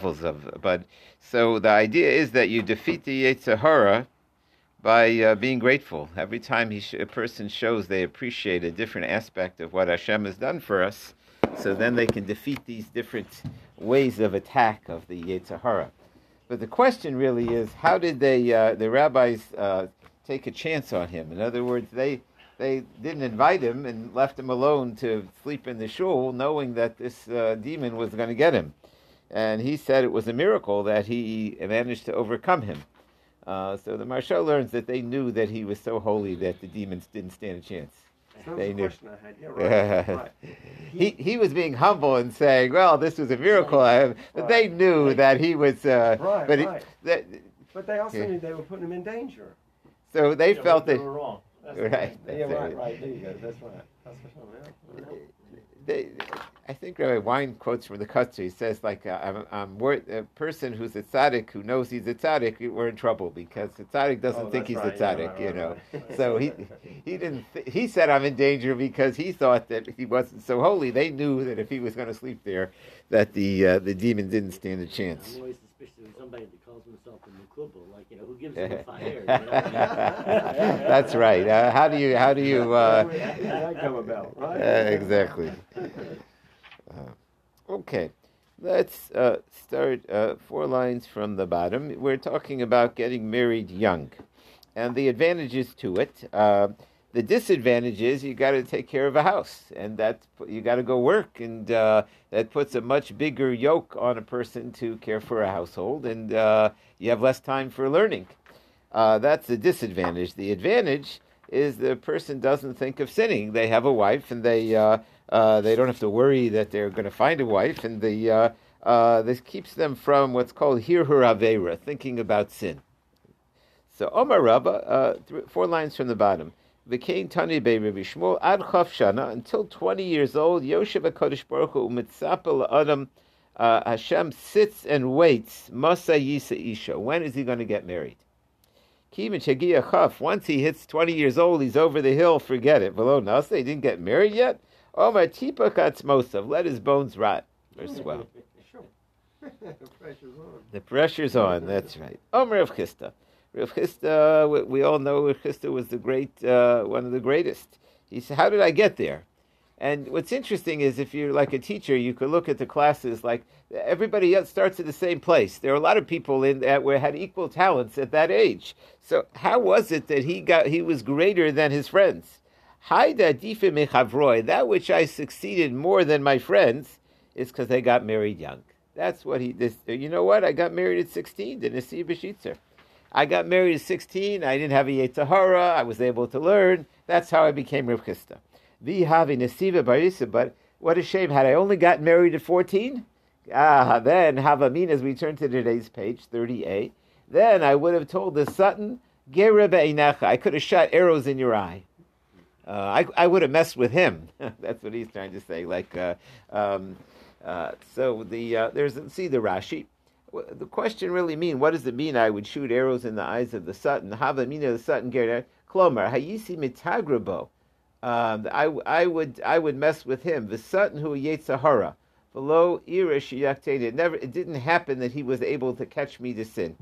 levels of. But so the idea is that you defeat the Yetzirah by uh, being grateful. Every time sh- a person shows they appreciate a different aspect of what Hashem has done for us, so then they can defeat these different ways of attack of the Yetzirah. But the question really is, how did they, uh, the rabbis, uh, take a chance on him? In other words, they they didn't invite him and left him alone to sleep in the shul, knowing that this uh, demon was going to get him. And he said it was a miracle that he managed to overcome him. Uh, so the Maharsha learns that they knew that he was so holy that the demons didn't stand a chance. they knew. Yeah, right, right. he he was being humble and saying, "Well, this was a miracle," but Right. they knew Right. that he was. Uh, Right, but he- right. that, But they also Yeah. knew they were putting him in danger. so they Yeah, felt that they were wrong. That's Right. thing. Yeah, That's right, right. There you go. That's right. That's for sure. They, I think Rabbi Wein quotes from the Kutzer. He says, like, uh, I'm, I'm a person who's a tzaddik who knows he's a tzaddik, we're in trouble because the tzaddik doesn't Oh, think he's that's a right. Yeah, tzaddik, right, you know. right. So he he didn't. Th- he said I'm in danger because he thought that he wasn't so holy. They knew that if he was going to sleep there, that the uh, the demon didn't stand a chance. I'm always suspicious of somebody that calls himself a mukubal, like you know, who gives him a fire? That's right. Uh, how do you how do you uh, How did that come about, right? Uh, exactly. Uh, okay, let's uh, start uh, four lines from the bottom. We're talking about getting married young, and the advantages to it. The disadvantage is you got to take care of a house, and that you got to go work, and uh, that puts a much bigger yoke on a person to care for a household, and uh, you have less time for learning. Uh, that's the disadvantage. The advantage is the person doesn't think of sinning. They have a wife, and they uh, uh, they don't have to worry that they're going to find a wife, and the uh, this keeps them from what's called hirhur avera, thinking about sin. So Omar Rabba, four lines from the bottom. V'kein tani be Rabbi Shmuel ad chaf shana until twenty years old. Yoshev Hakadosh Baruch Hu umitzapel adam. Uh, Hashem sits and waits. Masa yisa isha. When is he going to get married? Kim Chagia Chaf. Once he hits 20 years old, he's over the hill. Forget it. Below Nasa, he didn't get married yet. Omar Tipa Katzmosav. Let his bones rot or swell. The pressure's on. The pressure's on. That's right. Omar Rav Chisda. Rav Chisda, we, all know Rav Chisda was the great, uh, one of the greatest. He said, "How did I get there?" And what's interesting is if you're like a teacher, you could look at the classes like everybody starts at the same place. There are a lot of people in that were had equal talents at that age. So how was it that he got he was greater than his friends? Haida mechavroy, that which I succeeded more than my friends is because they got married young. That's what he. This, you know what? I got married at sixteen. The Nasi Bashitzer. I got married at sixteen. I didn't have a Yetzahara. I was able to learn. That's how I became Rav Chisda. Vi havi nesiva barisa, but what a shame. Had I only gotten married at 14, ah, then Havamin, as we turn to today's page, 38, then I would have told the Sutton, I could have shot arrows in your eye. Uh, I, I would have messed with him. That's what he's trying to say. Like, uh, um, uh, so the uh, there's see the Rashi. The question really mean what does it mean? I would shoot arrows in the eyes of the Sutton. Havamina the Sutton Gera Klomar Hayisi mitagrabo. Um, I, I would I would mess with him. The Sutton who Yetzahara. Below Irish It never it didn't happen that he was able to catch me to sin.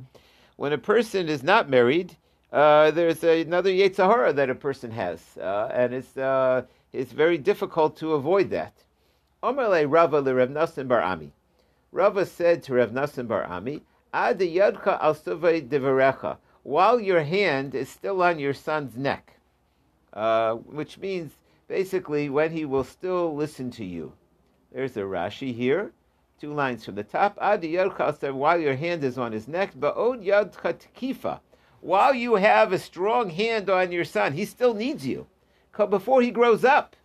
When a person is not married, uh, there's another Yetzahara that a person has, uh, and it's uh, it's very difficult to avoid that. Omerle Rava le Nasan Bar Ami. Rava said to Rav Nasan Bar Ami, Ad yadcha al devarecha, while your hand is still on your son's neck, uh, which means basically when he will still listen to you. There's a Rashi here, two lines from the top. Ad yadcha while your hand is on his neck, ba'od yadcha tkifa, while you have a strong hand on your son, he still needs you. Before he grows up,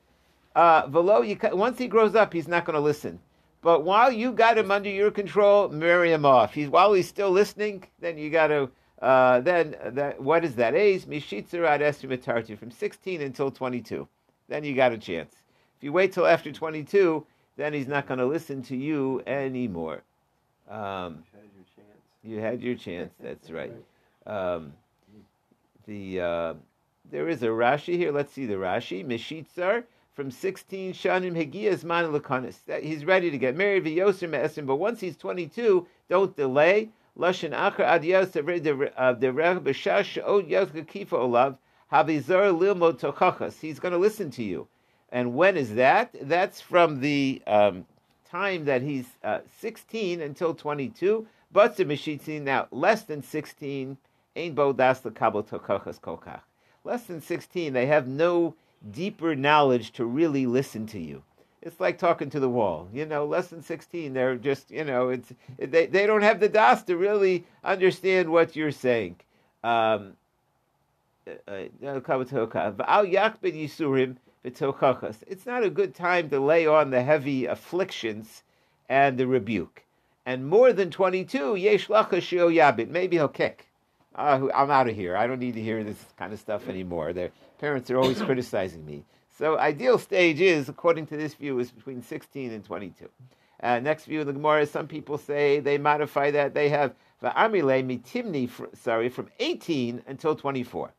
uh, once he grows up, he's not going to listen. But while you got him under your control, marry him off. He's while he's still listening, then you got to. Uh, then that, what is that age? Mishitzer ad esrimatarti from 16 until 22. Then you got a chance. If you wait till after 22, then he's not going to listen to you anymore. Um, Had your chance. you had your chance. That's right. Um, the uh, there is a Rashi here. Let's see the Rashi. Mishitzar from 16 shanim hegiyas man lekanis. He's ready to get married. V'yoser me'esim. But once he's 22, don't delay. Lashon achar ad yosef the rech b'shash od yosef kifa olav havizar lilmod tochachas. He's going to listen to you. And when is that? That's from the um, time that he's uh, 16 until 22. But the mishitzin now less than 16. Ain bo das lekabel tochachas kolkach. Less than 16, they have no deeper knowledge to really listen to you. It's like talking to the wall. You know, less than 16, they're just, you know, it's they, they don't have the das to really understand what you're saying. Um, uh, it's not a good time to lay on the heavy afflictions and the rebuke. And more than 22, yesh yabit. Maybe he'll kick. Uh, I'm out of here. I don't need to hear this kind of stuff anymore. Their parents are always criticizing me. So ideal stage is, according to this view, is between 16 and 22. Uh, next view of the Gemara, some people say they modify that. They have va'amile mitimni, sorry, from 18 until 24.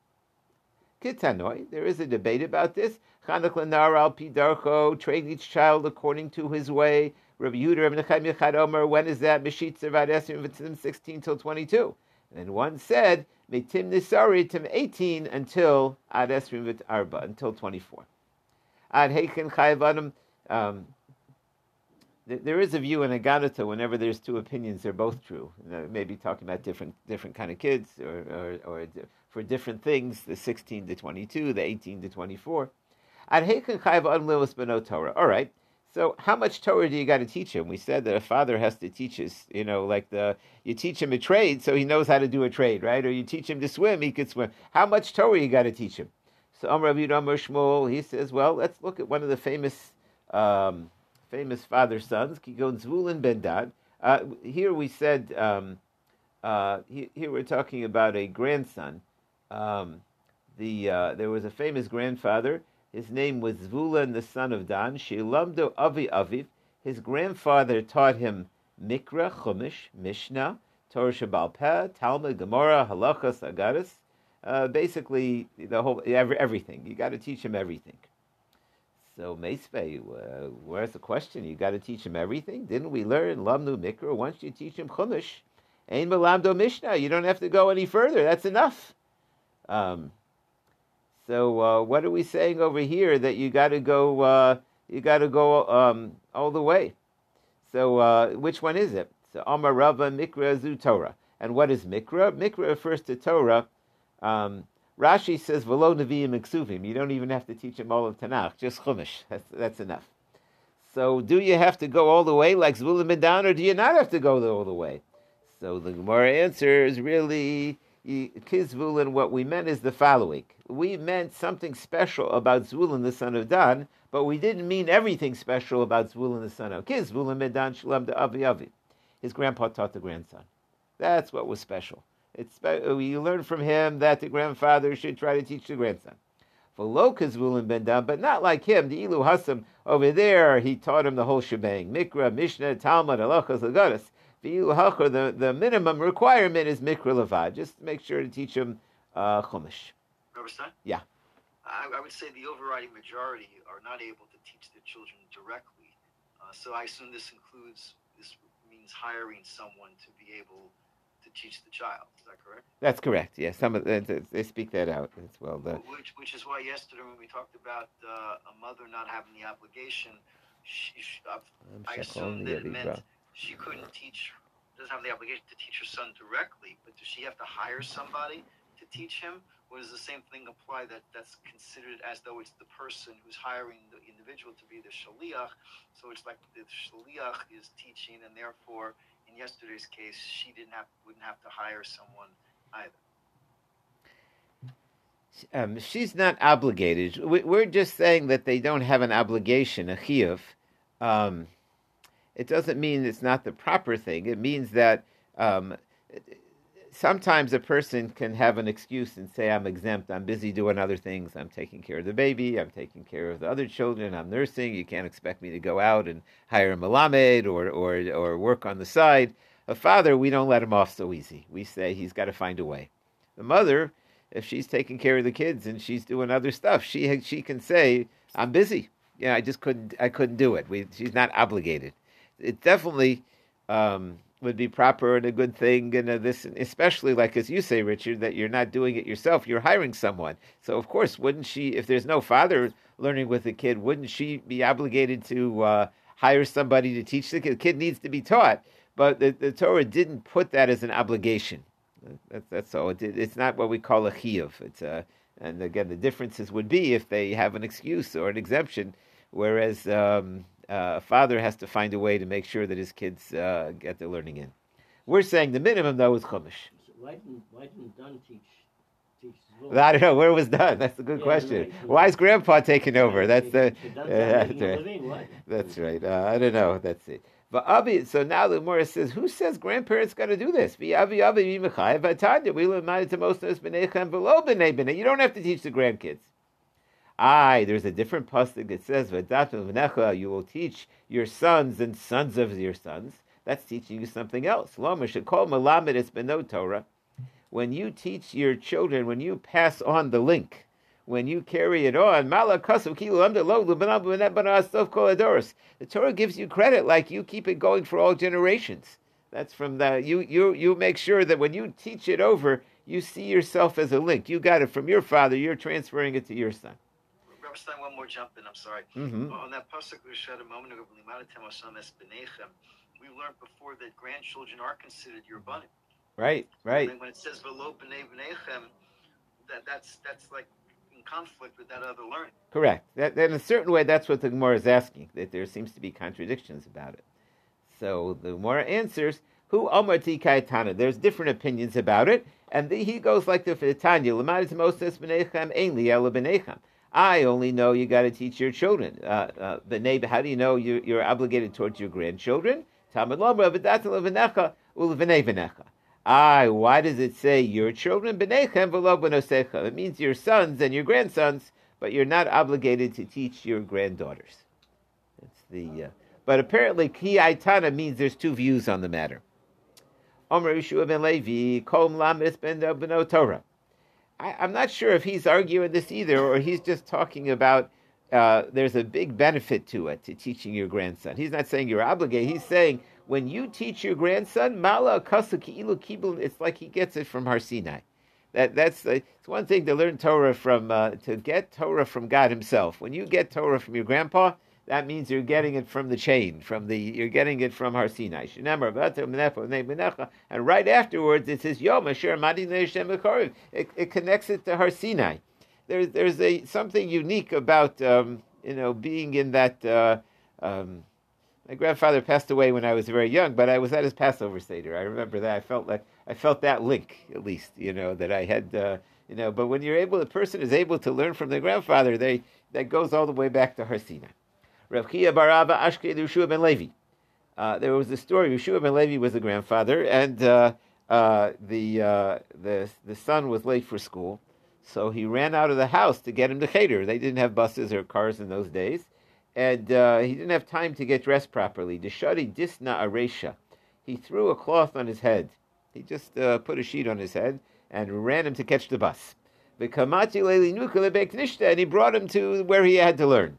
Kitanoi, there is a debate about this. Chanuk lenar al pidarcho, train each child according to his way. Rabbi Yehuda, Rabbi Necham Yechad Omer, when is that? Mishit Servat Esrim 16 till 22. And one said, Mitim Nisari Tim 18 until Ad Esrim Arba, until 24. Ad Heichen Chayavadim, um, there is a view in Agadata whenever there's two opinions, they're both true. maybe talking about different different kind of kids or, or, or for different things, the 16 to 22, the 18 to 24. All right. So how much Torah do you got to teach him? We said that a father has to teach his, you know, like the you teach him a trade so he knows how to do a trade, right? Or you teach him to swim, he could swim. How much Torah you got to teach him? So Amr Rabbi Amr Shmuel, he says, well, let's look at one of the famous um, famous father sons, Kigon Zvulun ben Dan. Uh, here we said, um, uh, here we're talking about a grandson. Um, the uh, there was a famous grandfather his name was Zvulun, the son of Dan. Shilamdo Avi Aviv. His grandfather taught him Mikra, Chumash, Mishnah, Torah Shabbal Peh, Talmud, Gemara, Halachas, Agadas. Uh, basically, the whole every, everything. You got to teach him everything. So Meisvei, uh, where's the question? You got to teach him everything. Didn't we learn Lamnu Mikra? Once you teach him Chumash, Ein Malamdo Mishnah. You don't have to go any further. That's enough. Um, so uh, what are we saying over here that you got to go? Uh, you got to go um, all the way. So uh, which one is it? So Amar Rava Mikra Zu Torah. And what is Mikra? Mikra refers to Torah. Um, Rashi says Velo Nevi'im Iksuvim. You don't even have to teach them all of Tanakh, just Chumash. That's, that's enough. So do you have to go all the way like Zvulun Medan, or do you not have to go all the way? So the Gemara answer is really Kizvulun. What we meant is the following: we meant something special about Zvulun the son of Dan, but we didn't mean everything special about Zvulun the son of Kiz. Medan shalom de avi avi. His grandpa taught the grandson. That's what was special. It's we learn from him that the grandfather should try to teach the grandson. For lo Zvulun ben Dan, but not like him. The Ilu Hasam over there, he taught him the whole shebang: Mikra, Mishnah, Talmud, Halachas, Lagadas. The, the minimum requirement is Mikra Levad. Just make sure to teach him uh, Chumash. Yeah. I, I, would say the overriding majority are not able to teach their children directly. Uh, so I assume this includes, this means hiring someone to be able to teach the child. Is that correct? That's correct. Yeah, some of the, they speak that out as well. The... Which, which is why yesterday when we talked about uh, a mother not having the obligation, she, uh, I assume that it meant she couldn't teach, doesn't have the obligation to teach her son directly, but does she have to hire somebody to teach him? Or does the same thing apply that that's considered as though it's the person who's hiring the individual to be the shaliach? So it's like the shaliach is teaching, and therefore, in yesterday's case, she didn't have wouldn't have to hire someone either. Um, she's not obligated. We're just saying that they don't have an obligation, a chiyuv. Um, it doesn't mean it's not the proper thing. It means that um, sometimes a person can have an excuse and say, I'm exempt, I'm busy doing other things, I'm taking care of the baby, I'm taking care of the other children, I'm nursing, you can't expect me to go out and hire a malamed or, or, or work on the side. A father, we don't let him off so easy. We say he's got to find a way. The mother, if she's taking care of the kids and she's doing other stuff, she, she can say, I'm busy. yeah, I just couldn't, I couldn't do it. We, she's not obligated. It definitely um, would be proper and a good thing, and uh, this, especially like as you say, Richard, that you're not doing it yourself. You're hiring someone. So of course, wouldn't she? If there's no father learning with the kid, wouldn't she be obligated to uh, hire somebody to teach the kid? The kid needs to be taught, but the, the Torah didn't put that as an obligation. That's that's all. It, it's not what we call a chiyuv. It's a and again, the differences would be if they have an excuse or an exemption, whereas um, uh, a father has to find a way to make sure that his kids uh, get their learning in. We're saying the minimum though is chumash. Why didn't Why didn't Dan teach? teach I don't know where was done. That's a good Yeah, question. right. Why is Grandpa taking over? That's the. Uh, that's right. That's right. Uh, I don't know. That's it. But Avi, so now the Gemara says, who says grandparents got to do this? Vi Avi Avi mi mechayev. We learn to most of us b'neichem below b'nei b'nei. You don't have to teach the grandkids. Aye, there's a different pasuk that says v'datim. You will teach your sons and sons of your sons. That's teaching you something else. Lo mishakol malamed es beno Torah. When you teach your children, when you pass on the link, when you carry it on. The Torah gives you credit like you keep it going for all generations. That's from the you you you make sure that when you teach it over, you see yourself as a link. You got it from your father. You're transferring it to your son. Stein, one more jump in. I'm sorry. hmm On that pasuk we said a moment ago, "V'limadatem osam es b'neichem," we learned before that grandchildren are considered your bunny. Right, right. And when it says "velo b'nei b'neichem," that that's that's like in conflict with that other learning. Correct. That, that in a certain way, that's what the Gemara is asking. That there seems to be contradictions about it. So the Gemara answers, "Who Omarti Kaitana?" There's different opinions about it, and the, he goes like the Tanya: "L'madit Moses b'nechem ein li'ela b'nechem." I only know you got to teach your children. Uh, uh, b'nei, how do you know you, you're obligated towards your grandchildren? I, why does it say your children? It means your sons and your grandsons, but you're not obligated to teach your granddaughters. That's the. Uh, but apparently, ki aitana means there's two views on the matter. Omer Yeshua ben Levi, kom lamis ben Torah. I, I'm not sure if he's arguing this either, or he's just talking about uh, there's a big benefit to it, to teaching your grandson. He's not saying you're obligated. He's saying when you teach your grandson, it's like he gets it from Har Sinai. That that's uh, it's one thing to learn Torah from uh, to get Torah from God Himself. When you get Torah from your grandpa, that means you're getting it from the chain, from the you're getting it from Har Sinai. And right afterwards, it says Yom Asher Madi It, it connects it to Har Sinai. There's there's a something unique about um, you know being in that. Uh, um, my grandfather passed away when I was very young, but I was at his Passover Seder. I remember that. I felt like I felt that link, at least, you know, that I had, uh, you know. But when you're able, the person is able to learn from their grandfather. They that goes all the way back to Har Sinai. Rav Chia Baraba Ashke Yeshua ben Levi. Uh, there was a story. Yeshua ben Levi was the grandfather, and uh, uh, the uh, the the son was late for school, so he ran out of the house to get him to cheder. They didn't have buses or cars in those days, and uh, he didn't have time to get dressed properly. Deshadi disna aresha. He threw a cloth on his head. He just put a sheet on his head and ran him to catch the bus. And he brought him to where he had to learn.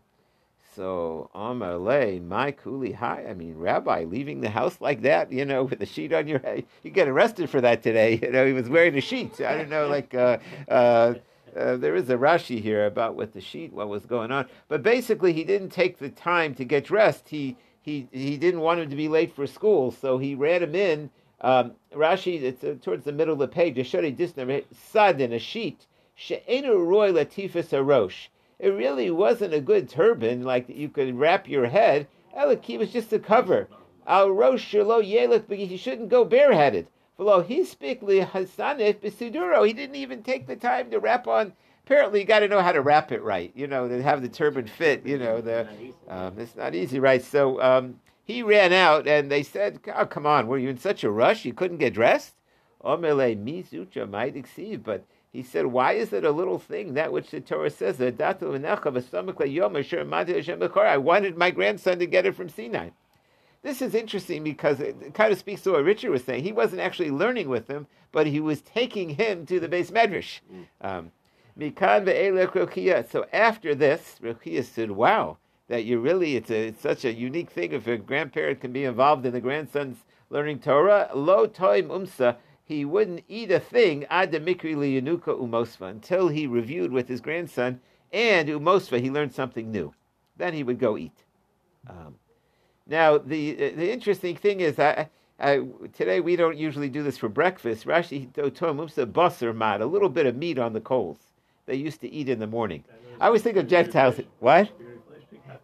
So Amar Le, my kuli high. I mean, Rabbi, leaving the house like that, you know, with a sheet on your head, you get arrested for that today. You know, he was wearing a sheet. I don't know, like uh, uh, uh, there is a Rashi here about what the sheet, what was going on. But basically, he didn't take the time to get dressed. He he he didn't want him to be late for school, so he ran him in. Um, Rashi, it's uh, towards the middle of the page. Shari disna sad in a sheet. She'enu roy latifas arosh. It really wasn't a good turban, like that you could wrap your head. Eliki was just a cover. Al rosh yelech, but he shouldn't go bareheaded. V'lo hispik lihasanif b'siduro. He didn't even take the time to wrap on. Apparently, you got to know how to wrap it right. You know, to have the turban fit. You know, the um, it's not easy, right? So um, he ran out, and they said, "Oh, come on, were you in such a rush you couldn't get dressed?" Omele mizucha might exceed, but he said, "Why is it a little thing that which the Torah says I wanted my grandson to get it from Sinai." This is interesting because it kind of speaks to what Richard was saying. He wasn't actually learning with him, but he was taking him to the beis medrash. Um, so after this, Rechiah said, "Wow, that you really it's a it's such a unique thing if a grandparent can be involved in the grandson's learning Torah. Lo toim umsa, he wouldn't eat a thing ad mikri liyanuka umosva until he reviewed with his grandson and umosva he learned something new. Then he would go eat. Um, now the the interesting thing is I. I, today we don't usually do this for breakfast. Rashi toim umsa basar mat, a little bit of meat on the coals. They used to eat in the morning. I always think of Gentiles. What?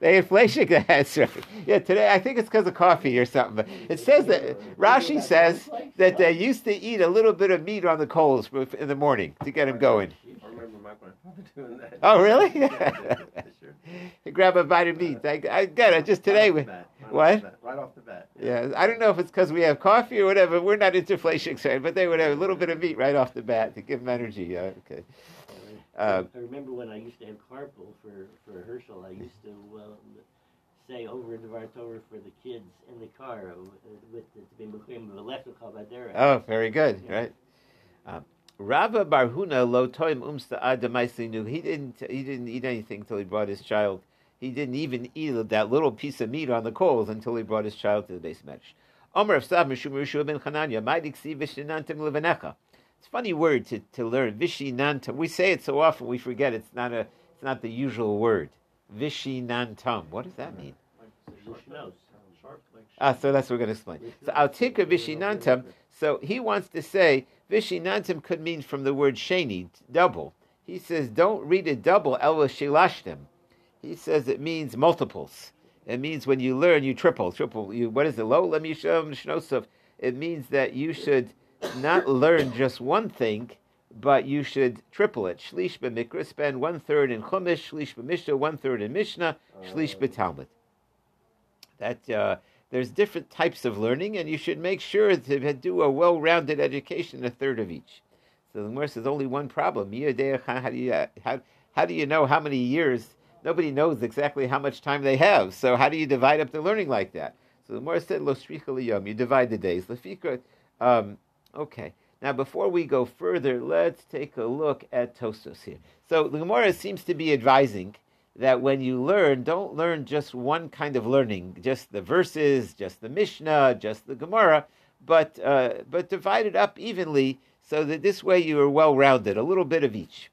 They fleshik. That's right. Yeah, today I think it's because of coffee or something. But it says that Rashi says that they used to eat a little bit of meat on the coals in the morning to get them going. I remember my grandfather doing that. Oh, really? Yeah, sure. Grab a bite of meat. I, I get it. Just today. Right We, bat, right what? Bat, right off the bat. yeah, I don't know if it's because we have coffee or whatever. We're not into fleshik, but they would have a little bit of meat right off the bat to give them energy. Yeah, okay. Uh, I remember when I used to have carpool for, for Herschel, I used to um, say over in the Torah for the kids in the car uh, with the to be Mukrim V'Lechel Chavadera. Oh, very good. Yeah. Right. Um, Rava Barhuna lo toim umsta adamaisinu. He didn't. He didn't eat anything until he brought his child. He didn't even eat that little piece of meat on the coals until he brought his child to the beis medrash. Omer of Sav Mishum Yeshua ben Chananya. Ma'diksi vishinantim levanecha. It's a funny word to, to learn. Vishinantam. We say it so often we forget it's not a. It's not the usual word. Vishinantam. What does that mean? Ah, so that's what we're going to explain. So Altika Vishinantam. So he wants to say Vishinantam could mean from the word sheni, double. He says don't read it double, Shilashtim. He says it means multiples. It means when you learn, you triple, triple. You what is it? Lo lemisham shnosov. It means that you should not learn just one thing, but you should triple it. Shlish b'mikra, spend one third in chumash. Shlish b'mishnah, one third in mishnah. Shlish b'talmud. That uh, there's different types of learning, and you should make sure to do a well-rounded education, a third of each. So the Gemara says only one problem. How do you how, how do you know how many years? Nobody knows exactly how much time they have. So how do you divide up the learning like that? So the Gemara said, "Lo liyom." You divide the days. Lefika. Um, okay. Now, before we go further, let's take a look at Tosos here. So the Gemara seems to be advising that when you learn, don't learn just one kind of learning, just the verses, just the Mishnah, just the Gemara, but uh, but divide it up evenly so that this way you are well rounded, a little bit of each.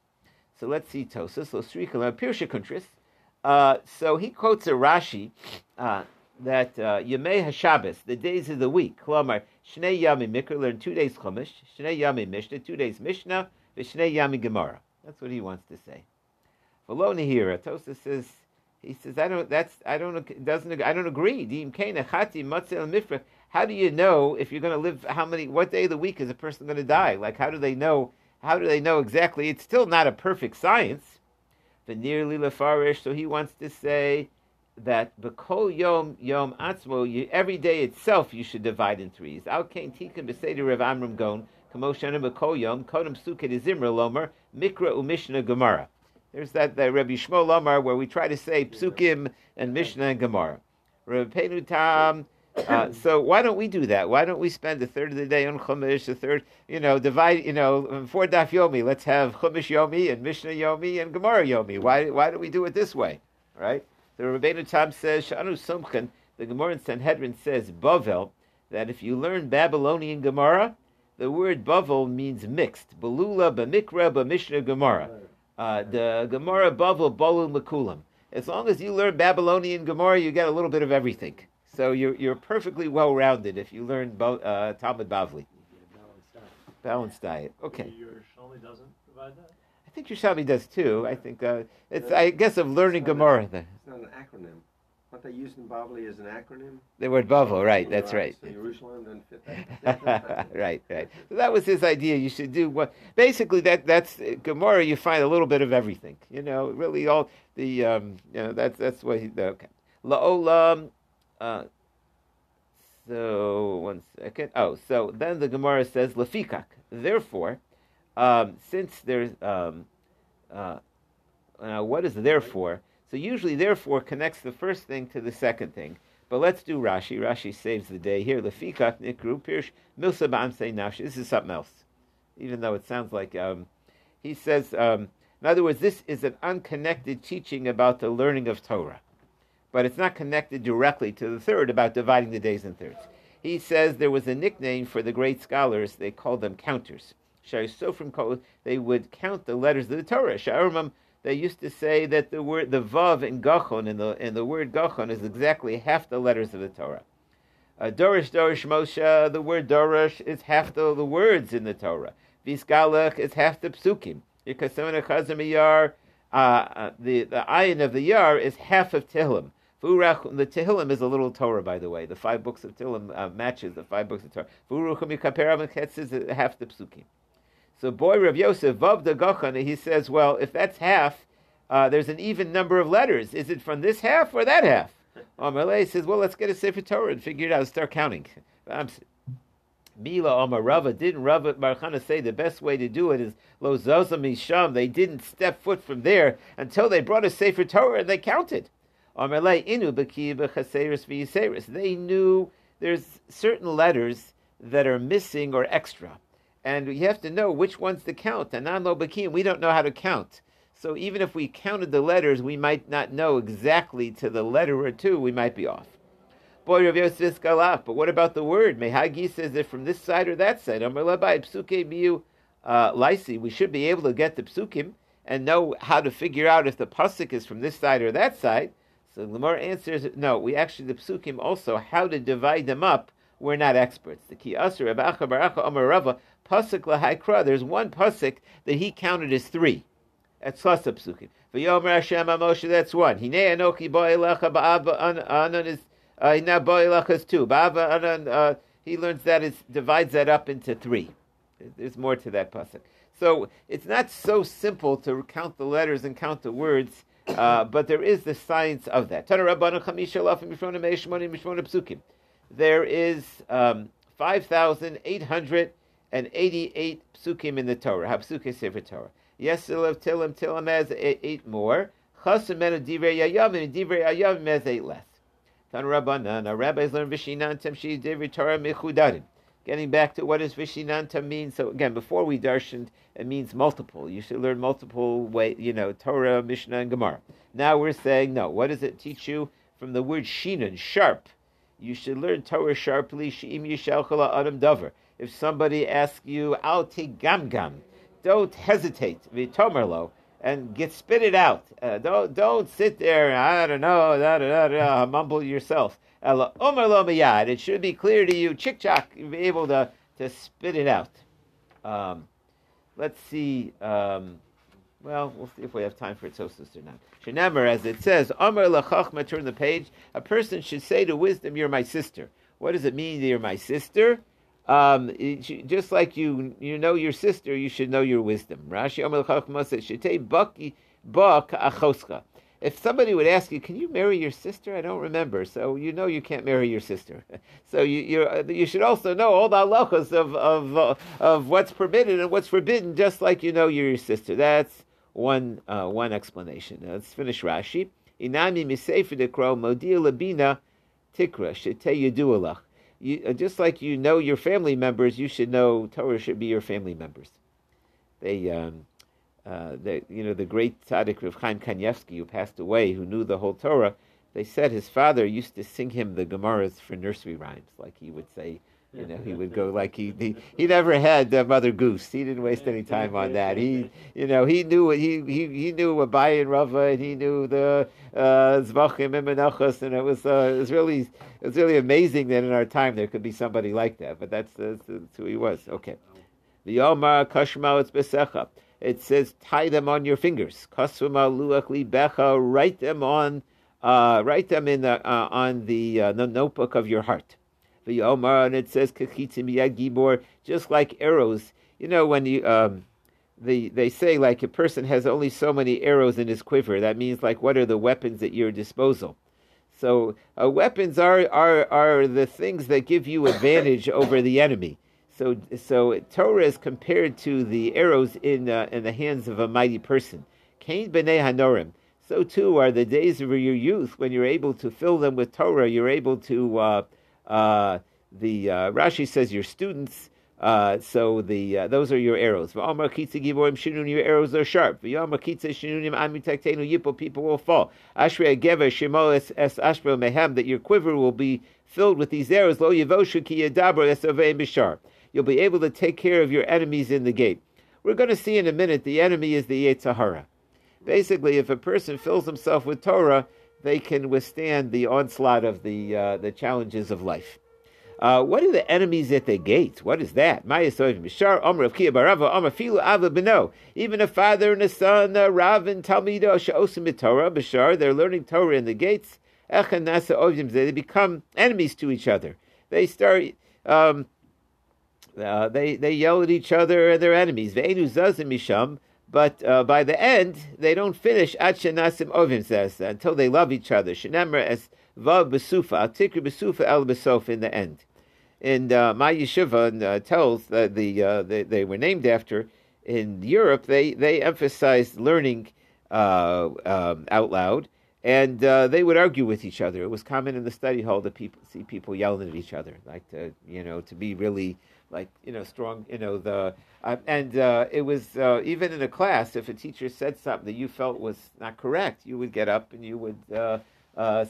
So let's see Tosas, Losrikala, Pirsha Kuntris. Uh, so he quotes a Rashi uh, that uh, Yemei HaShabbos, the days of the week, Klamar, Shnei Yami Mikra, learn two days Chumash, Shnei Yami Mishnah, two days Mishnah, Shnei Yami Gemara. That's what he wants to say. Below Nehira, Tosa says, he says, I don't, that's, I don't, doesn't, I don't agree. How do you know if you're going to live? How many? What day of the week is a person going to die? Like, how do they know? How do they know exactly? It's still not a perfect science. But nearly lefarish. So he wants to say that bekol yom yom atzmo. Every day itself, you should divide in threes. Al kain tikkun b'seder Rav Amram Gaon kamoshana bekol yom kodem sukkah izimra lomer mikra umishna gemara. There's that, that Rabbi Shmuel Lomar where we try to say psukim and Mishnah and Gemara. Rabbeinu Tam. Uh, so why don't we do that? Why don't we spend a third of the day on Chumash, a third, you know, divide, you know, four Daf Yomi. Let's have Chumash Yomi and Mishnah Yomi and Gemara Yomi. Why, why don't we do it this way? Right? The Rabbeinu Tam says, Shanu Sumchen, the Gemara in Sanhedrin says, Bavel, that if you learn Babylonian Gemara, the word Bavel means mixed. Balula, Bamikra, Bamishnah, Gemara. Uh, the Gemara Bavel, Balu, Makulam. As long as you learn Babylonian Gemara, you get a little bit of everything. So you're, you're perfectly well rounded if you learn uh, Talmud Bavli. Balanced diet. Balanced diet. Okay. Your Shalmi doesn't provide that? I think Yerushalmi does too. I think uh, it's, I guess, of learning Gemara. The, It's not an acronym. What they use in Bavli is an acronym. the word Bavel, right, that's right. So Jerusalem doesn't fit that. right, right. So that was his idea. You should do what. Basically, that that's Gemara. You find a little bit of everything. You know, really all the. Um, you know, that's that's what he. Okay. Laolam. Uh, so one second. Oh, so then the Gemara says lefikak. Therefore, um, since there's um, uh, now what is therefore? So usually, therefore connects the first thing to the second thing. But let's do Rashi. Rashi saves the day here. Lefikak nikru pirsh milsa ba'amsei nafshi. This is something else, even though it sounds like um, he says. Um, in other words, this is an unconnected teaching about the learning of Torah. but it's not connected directly to the third about dividing the days in thirds. He says there was a nickname for the great scholars, they called them counters. Sofrim they would count the letters of the Torah. Sha'armam, they used to say that the word the vav in gachon in the in the word gachon is exactly half the letters of the Torah. Uh, Dorish Dorish Moshe, the word Dorish is half the, the words in the Torah. Visgalach is half the psukim. Chazam uh, uh, the the ayin of the yar is half of Tehillim. The Tehillim is a little Torah, by the way. The five books of Tehillim uh, matches the five books of Torah. Vuruchim Yikaperav is half the psukim. So boy Rav Yosef Vav the Gachan, he says, well, if that's half, uh, there's an even number of letters. Is it from this half or that half? Amalei says, well, let's get a Sefer Torah and figure it out. Start counting. Mila Omar Rava didn't Rava Barchana say the best way to do it is Lo Misham. They didn't step foot from there until they brought a Sefer Torah and they counted. Amalei Inu Baki. They knew there's certain letters that are missing or extra and you have to know which ones to count. And non bakim, we don't know how to count. So even if we counted the letters, we might not know exactly to the letter or two. We might be off. Boy, Rav Yosef Galach. But what about the word? Mehagi says it from this side or that side. psuke uh, We should be able to get the psukim and know how to figure out if the pasuk is from this side or that side. So the more answers no. We actually the psukim also how to divide them up. We're not experts. The ki asur Rabbi Baracha Amar Rava pasuk lahaikra. There's one pasuk that he counted as three. At Slasa psukim. V'yomer Hashem Moshe. That's one. Hinei anoki bo'elecha ba'ava anan is uh, is two. Ba'ava anan. Uh, he learns that is divides that up into three. There's more to that pasuk. So it's not so simple to count the letters and count the words, uh, but there is the science of that. There is um, 5,800 and 88 psukim in the Torah. Hapsuke Sefer Torah. Yesilav Tilim Tilim has eight more. Chasamenu Divrei Yayavim and Divrei Yayavim has eight less. Tan Rabbanan, our rabbis learn Vishinantam Shi Divrei Torah Mechudadim. Getting back to what does Vishinanta mean? So again, before we darshaned, it means multiple. You should learn multiple way, you know, Torah, Mishnah, and Gemara. Now we're saying no. What does it teach you from the word shinan, sharp? You should learn Torah sharply. Sheim yishalchala adam davar if somebody asks you, Al gam gam, don't hesitate, vitomerlo, and get spit it out. Uh, don't don't sit there, I don't know, da, da, da, da, mumble yourself. It should be clear to you, chick chock, be able to, to spit it out. Um, let's see. Um, well, we'll see if we have time for Tosus or not. Shenemer, as it says, Amar lachachma, turn the page. A person should say to wisdom, "You're my sister." What does it mean? that You're my sister. Um, just like you you know your sister, you should know your wisdom. Rashi Amar Chachma says, "Shetei baki bak achoscha." If somebody would ask you, "Can you marry your sister?" I don't remember, so you know you can't marry your sister. so you you should also know all the halachas of of uh, of what's permitted and what's forbidden, just like you know your sister. That's one uh, one explanation. Now, let's finish Rashi. Inami misefer dekro modia labina tikra shetei yedualach you, uh, just like you know your family members, you should know Torah should be your family members. They, um, uh, they you know, the great tzaddik Rav Chaim Kanievsky, who passed away, who knew the whole Torah, they said his father used to sing him the Gemaras for nursery rhymes, like he would say you know, he would go like he he, he never had uh, Mother Goose. He didn't waste any time on that. He you know he knew what he he he knew Abai and Rava, and he knew the uh, Zvachim and Menachos, and it was uh, it was really it was really amazing that in our time there could be somebody like that. But that's, that's, that's who he was. Okay, the Omar it's Besecha. It says tie them on your fingers. Kasuma luach becha. Write them on. Uh, write them in the, uh, on the, uh, the notebook of your heart the Omar, and it says Kechitim Yagibor, just like arrows. You know, when you um, the they say like a person has only so many arrows in his quiver. That means like what are the weapons at your disposal? So uh, weapons are, are are the things that give you advantage over the enemy. So so Torah is compared to the arrows in uh, in the hands of a mighty person. Cain b'nei hanorim. So too are the days of your youth when you're able to fill them with Torah. You're able to uh, uh, the uh, Rashi says your students, Uh, so the uh, those are your arrows. Your arrows are sharp. People will fall. That your quiver will be filled with these arrows. Lo. You'll be able to take care of your enemies in the gate. We're going to see in a minute the enemy is the Yetzirah. Basically, if a person fills himself with Torah, they can withstand the onslaught of the uh, the challenges of life. Uh, what are the enemies at the gates? What is that? Even a father and a son, uh, Rav and Talmidah, Torah, Bashar, they're learning Torah in the gates. They become enemies to each other. They start, um, uh, they, they yell at each other and they're enemies. But uh, by the end, they don't finish until they love each other. Shenemar as vav besufa, tikri besufa el besof in the end. And uh, my yeshiva uh, tells that the uh, they, they, were named after in Europe. They they emphasized learning uh, um, out loud, and uh, they would argue with each other. It was common in the study hall to people see people yelling at each other, like to you know to be really like you know strong. You know the uh, and it was even in a class if a teacher said something that you felt was not correct, you would get up and you would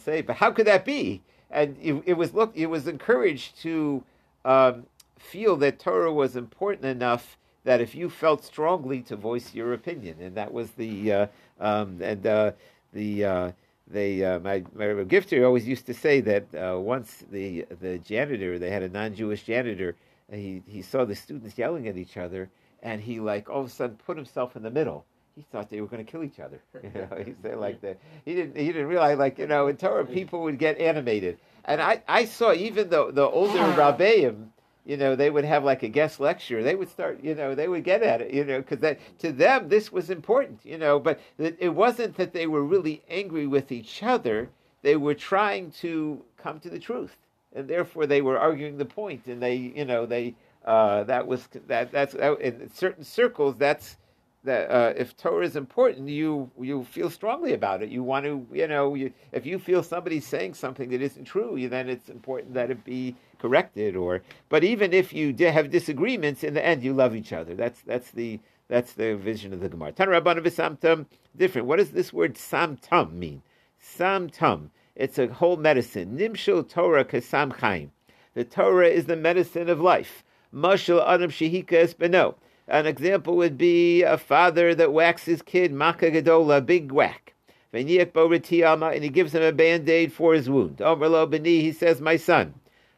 say, "But how could that be?" and it, it was looked, it was encouraged to um, feel that Torah was important enough that if you felt strongly to voice your opinion, and that was the uh, um, and uh, the uh, they uh, my my gifter always used to say that uh, once the the janitor they had a non-Jewish janitor he he saw the students yelling at each other and he like all of a sudden put himself in the middle he thought they were going to kill each other. You know, he said like that. He didn't. He didn't realize like you know in Torah people would get animated, and I, I saw even the the older rabbeim, you know, they would have like a guest lecture. They would start, you know, they would get at it, you know, because that to them this was important, you know. But it wasn't that they were really angry with each other. They were trying to come to the truth, and therefore they were arguing the point, and they, you know, they uh, that was that that's in certain circles that's that uh, if Torah is important, you you feel strongly about it. You want to, you know, you, if you feel somebody's saying something that isn't true, you, then it's important that it be corrected. Or, but even if you have disagreements, in the end, you love each other. That's that's the that's the vision of the Gemara. Tan v'samtam different. What does this word samtam mean? Samtam. It's a whole medicine. Nimshul Torah kasam chaim. The Torah is the medicine of life. Mashal adam shehika esbeno. An example would be a father that whacks his kid, Maka Gadola, big whack. And he gives him a band aid for his wound. Omerlo Beni, he says, My son.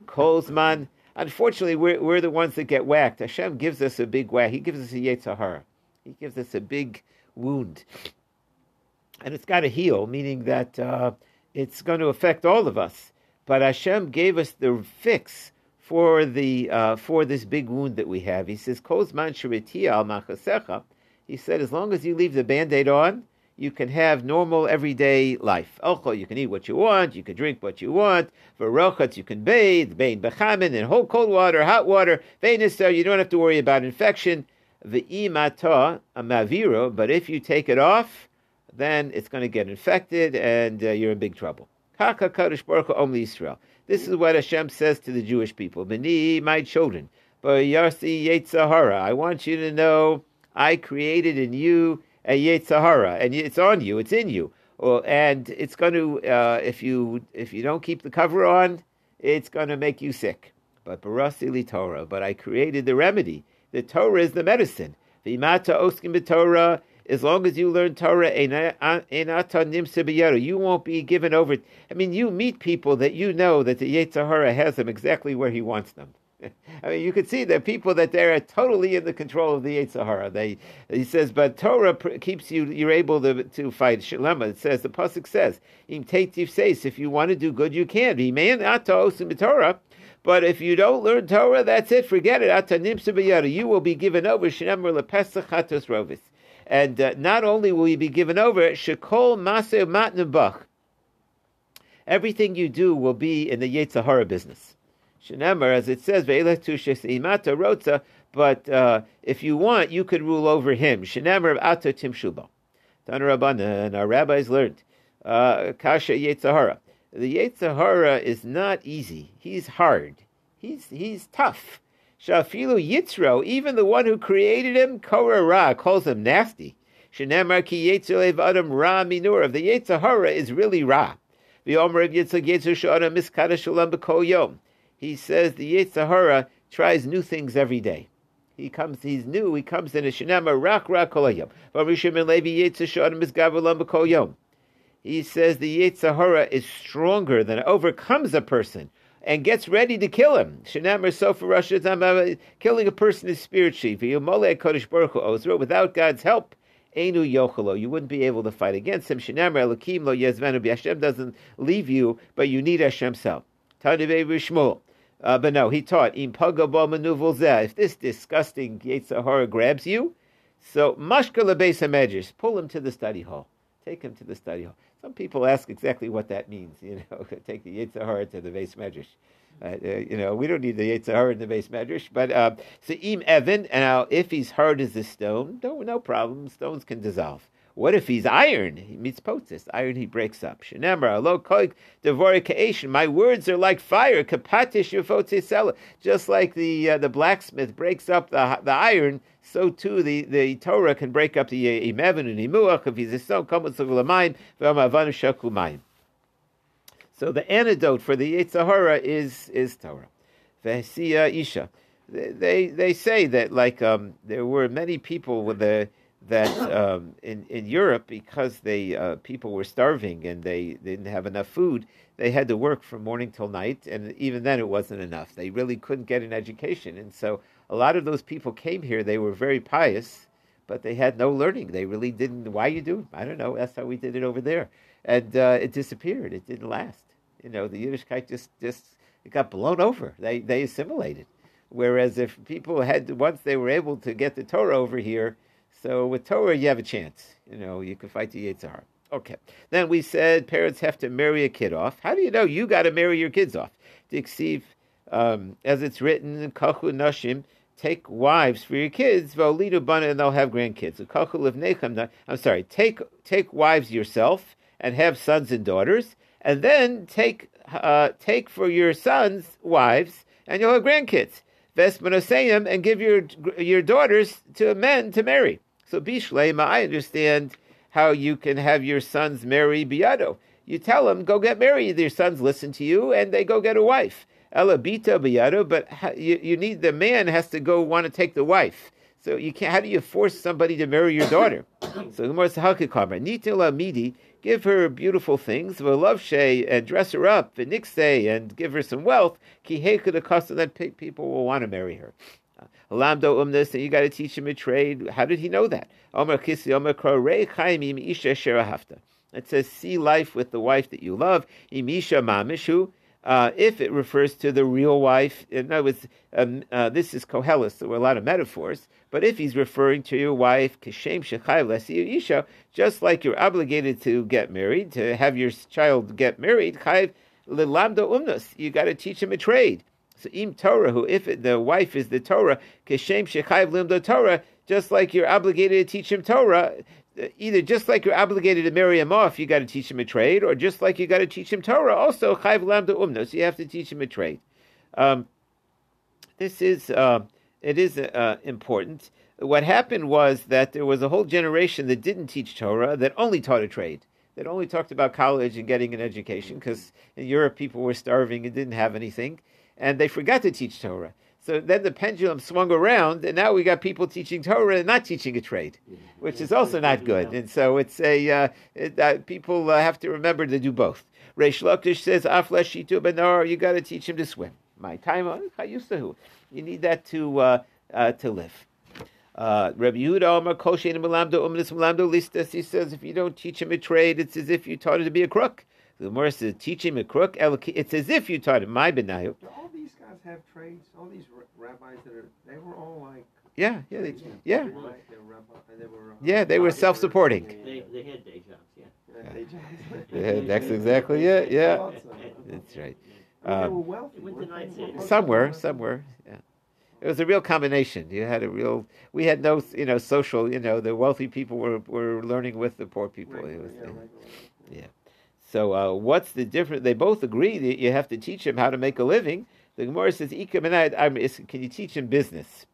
Kolzman. Unfortunately, we're, we're the ones that get whacked. Hashem gives us a big whack. He gives us a Yetzirah. He gives us a big wound. And it's got to heal, meaning that uh, it's going to affect all of us. But Hashem gave us the fix for the uh, for this big wound that we have. He says, "Kozman al machasecha." He said, as long as you leave the band-aid on, you can have normal everyday life. Elcho, you can eat what you want, you can drink what you want. For rochatz, you can bathe, bathe bechamin in whole cold water, hot water. Venisar, you don't have to worry about infection. The imata a maviro, but if you take it off, then it's going to get infected and uh, you're in big trouble. Israel. This is what Hashem says to the Jewish people. Beni, my children, Yarsi Yetzahara. I want you to know I created in you a Yetzahara, and it's on you, it's in you. And it's going to, uh, if you if you don't keep the cover on, it's going to make you sick. But Barasili Torah, but I created the remedy. The Torah is the medicine. Vimata oskim Torah as long as you learn Torah, you won't be given over. I mean, you meet people that you know that the Yetzirah has them exactly where he wants them. I mean, you can see that people that they're totally in the control of the Yetzirah. They, he says, but Torah keeps you. You're able to to fight Shalema. It says the pasuk says, "Im says, if you want to do good, you can." Torah. But if you don't learn Torah, that's it. Forget it. You will be given over. rovis. And uh, not only will you be given over, shekol maser matnebach. Everything you do will be in the Yetzirah business. Shenemar, as it says, imata rotza. But uh, if you want, you could rule over him. Shenemer Shenemar ata timshuba. Tan and our rabbis learned uh, kasha Yetzirah. The Yetzirah is not easy. He's hard. He's he's tough. Shafilu Yitzro, even the one who created him, Korah Ra, calls him nasty. Shenemar ki Yetzer Adam Ra Minur. Of the Yetzirah is really Ra. V'omer of Yitzhak Yetzer Shana Miskada Shalom Yom. He says the Yetzirah tries new things every day. He comes, he's new, he comes in a Shenema Rak Rak Kol Yom. And Levi Yetzer Shana Miskada Shalom B'Kol Yom. He says the Yetzirah is stronger than overcomes a person and gets ready to kill him. Shenamar Sofa Russia killing a person is spiritually. Without God's help, Enu Yochelo. You wouldn't be able to fight against him. Shenamar Elokim Lo Yezvenu. Hashem doesn't leave you, but you need Hashem's help. Tanivei Rishmul. Uh, but no, he taught, If this disgusting Yetzirah grabs you, so Mashka Lebeis HaMedrash, pull him to the study hall. Take him to the study hall. Some people ask exactly what that means. You know, take the Yetzirah to the beis medrash. Uh, uh, you know, we don't need the Yetzirah in the beis medrash. But uh, so Evan, now if he's hard as a stone, no, no problem. Stones can dissolve. What if he's iron? He meets potis. Iron he breaks up. My words are like fire. Just like the uh, the blacksmith breaks up the the iron, so too the, the Torah can break up the imevin and imuach if he's a stone. So the antidote for the Yetzirah is is Torah. Isha. They they say that like um, there were many people with the that um, in in Europe because they uh, people were starving and they, they didn't have enough food, they had to work from morning till night, and even then it wasn't enough. They really couldn't get an education, and so a lot of those people came here. They were very pious, but they had no learning. They really didn't. Why you do? I don't know. That's how we did it over there, and uh, it disappeared. It didn't last. You know, the Yiddishkeit just just it got blown over. They they assimilated. Whereas if people had once they were able to get the Torah over here, so with Torah you have a chance. You know, you can fight the Yitzhar. Okay. Then we said parents have to marry a kid off. How do you know you got to marry your kids off? Dixiv, um, as it's written Kachu Nashim, take wives for your kids, Volidu Bana, and they'll have grandkids. I'm sorry, take take wives yourself and have sons and daughters, and then take uh, take for your sons wives, and you'll have grandkids. Vespanosayim, and give your your daughters to men to marry. So Bishlema, I understand how you can have your sons marry Biado. You tell them, go get married. Your sons listen to you, and they go get a wife. Elabita Biado, but you, you need the man has to go want to take the wife. So you can't. How do you force somebody to marry your daughter? so the more Sahakikamra nitila midi, give her beautiful things, velovshe, and dress her up, v'nikse, and give her some wealth. Ki the custom that people will want to marry her. Lamdo umnus, and you got to teach him a trade. How did he know that? Omer isha. It says, see life with the wife that you love. Imisha mamishu uh, if it refers to the real wife. In other words, um, uh, this is Koheles, there were a lot of metaphors. But if he's referring to your wife, Kishem Isha, just like you're obligated to get married, to have your child get married, Chayv Lilamda Umnus, you got to teach him a trade. So im Torah, who if it, the wife is the Torah, Kishem Shechayv Limda Torah, just like you're obligated to teach him Torah, either just like you're obligated to marry him off, you got to teach him a trade, or just like you got to teach him Torah, also chayv lambda umna. So you have to teach him a trade. Um, this is uh, it is uh, important. What happened was that there was a whole generation that didn't teach Torah, that only taught a trade, that only talked about college and getting an education, because in Europe people were starving and didn't have anything, and they forgot to teach Torah. So then the pendulum swung around, and now we got people teaching Torah and not teaching a trade, which is also not good. And so it's a uh, it, uh, people uh, have to remember to do both. Reish Lakish says, "Aflashitu benar." You got to teach him to swim. My time, on Kayustahu. you need that to uh, uh, to live. Uh, Rabbi Yehuda Omar Koshein Melamdo Umnis Melamdo Listas. He says, if you don't teach him a trade, it's as if you taught him to be a crook. The Gemara says, teaching a crook. It's as if you taught him my benayu All these guys have trades? All these rabbis that are, they were all like. Yeah, yeah, they, yeah. They were, they were, uh, yeah, they were self-supporting. They, they had day jobs, yeah. yeah. that's exactly it. Yeah, that's right. Um, somewhere, somewhere. Yeah, it was a real combination. You had a real. We had no, you know, social. You know, the wealthy people were were learning with the poor people. Right, was, yeah, yeah. So uh, what's the difference? They both agree that you have to teach him how to make a living. The Gemara says, can you teach him business?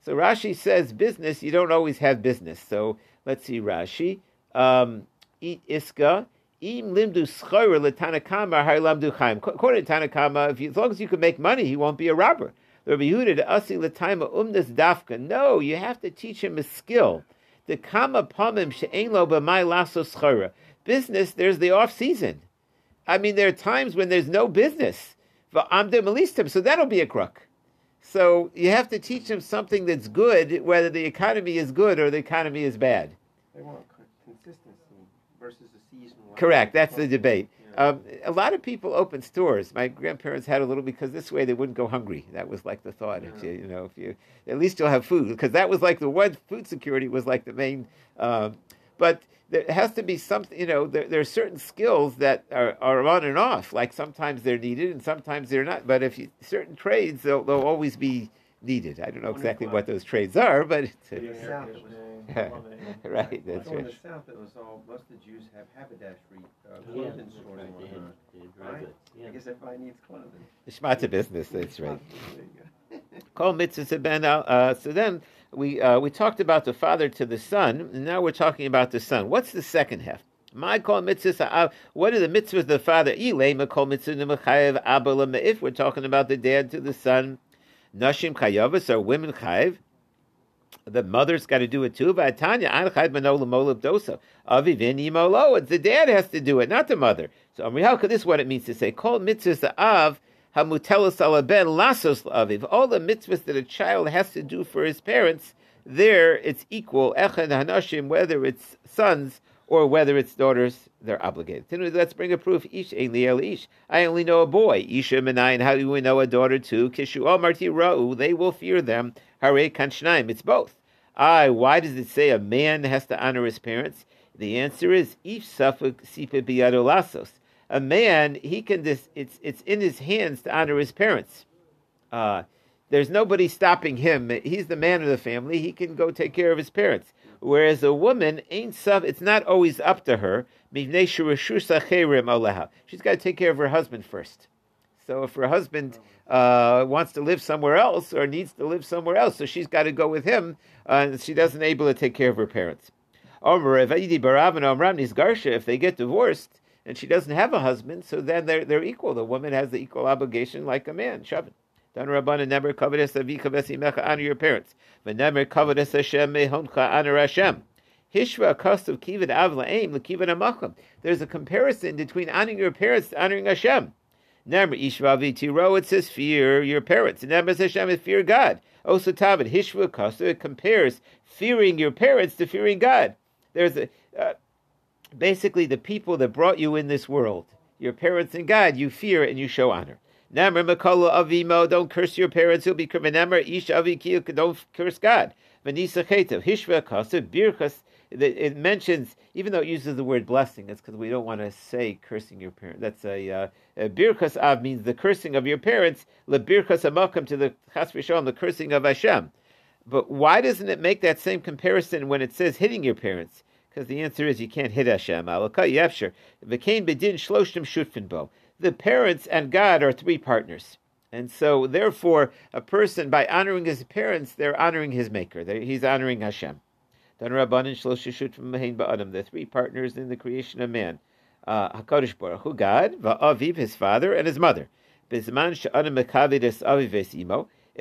So Rashi says business, you don't always have business. So let's see Rashi. Um, iska, im limdu schora letanakama har lamdu chaim. According to Tanakama, if you, as long as you can make money, he won't be a robber. Rabbi Yehuda asi letaima umdas dafka. No, you have to teach him a skill. The kama pamim she'ein lo b'mai laso schora. Business, there's the off season. I mean, there are times when there's no business. So that'll be a crook. So you have to teach them something that's good, whether the economy is good or the economy is bad. They want consistency versus a season. Correct. That's the debate. Um, a lot of people open stores. My grandparents had a little because this way they wouldn't go hungry. That was like the thought. Yeah. If you, you know, if you at least you'll have food because that was like the one food security was like the main. Uh, but there has to be something, you know, there, there, are certain skills that are, are on and off. Like sometimes they're needed and sometimes they're not. But if you, certain trades, they'll, they'll always be needed. I don't know exactly what those trades are, but it's, uh, right. That's right. In the south, it was all most of the Jews have haberdashery uh, clothing yeah, stores right. and whatnot. Right? Yeah. I guess everybody needs clothing. The shmata business. That's right. Call mitzvah ben uh, So then we uh, we talked about the father to the son, and now we're talking about the son. What's the second half? My call mitzvahs. What are the mitzvahs of the father? If we're talking about the dad to the son, nashim chayavas are women chayiv. The mother's got to do it too. V'atanya an chayv manola molib dosa. Avivin imolo. It's the dad has to do it, not the mother. So this is what it means to say. Call mitzvahs av hamutelos alaben lasos aviv. All the mitzvahs that a child has to do for his parents, there it's equal. Echad hanashim, whether it's sons or whether it's daughters, they're obligated. Let's bring a proof. Ish ish. I only know a boy. Isha menayin. How do we know a daughter too? Kishu marti ra'u. They will fear them. Hare kanshnaim. It's both. I. Why does it say a man has to honor his parents? The answer is if suffolk sipa biyadolasos a man, he can dis, it's it's in his hands to honor his parents. Uh, there's nobody stopping him. He's the man of the family. He can go take care of his parents. Whereas a woman ain't sub. It's not always up to her. She's got to take care of her husband first. So if her husband uh, wants to live somewhere else or needs to live somewhere else, so she's got to go with him, uh, and she doesn't able to take care of her parents. If they get divorced, and she doesn't have a husband, so then they're, they're equal. The woman has the equal obligation like a man. Shavin. Dan Rabbanan never covetous avika vesimecha honor your parents. But never covetous Hashem mehoncha honor Hashem. Hishva cost of kivad avla aim lekivad amacham. There's a comparison between honoring your parents to honoring Hashem. Never ishva vitiro it says fear your parents. Says Hashem is fear God. Also tavid hishva cost it compares fearing your parents to fearing God. There's a uh, basically the people that brought you in this world, your parents and God, you fear and you show honor. Namr makolo avimo, don't curse your parents, you'll be Namr ish avikiyuk, don't curse God. Vanisa chetev, hishva kasa, birchas, it mentions, even though it uses the word blessing, it's because we don't want to say cursing your parents. That's a, uh, a birchas av means the cursing of your parents, le birchas amakam to the chas v'shalom, the cursing of Hashem. But why doesn't it make that same comparison when it says hitting your parents? Because the answer is you can't hit Hashem. The parents and God are three partners. And so, therefore, a person, by honoring his parents, they're honoring his maker. They're, he's honoring Hashem. The three partners in the creation of man. Uh, HaKadosh Baruch Hu, God, Va'aviv, his father, and his mother. If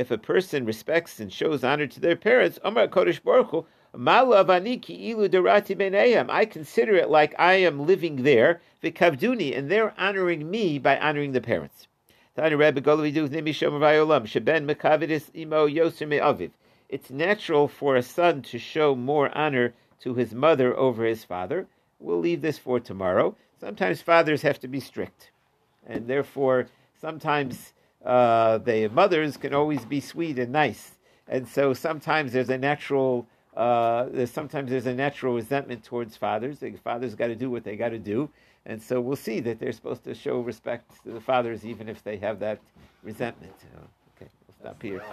a person respects and shows honor to their parents, Omar Kadosh Baruch Hu, I consider it like I am living there, vikavduni, and they're honoring me by honoring the parents. It's natural for a son to show more honor to his mother over his father. We'll leave this for tomorrow. Sometimes fathers have to be strict, and therefore sometimes uh, the mothers can always be sweet and nice, and so sometimes there's a natural uh, there's, sometimes there's a natural resentment towards fathers. The fathers got to do what they got to do, and so we'll see that they're supposed to show respect to the fathers, even if they have that resentment. okay, we'll stop here.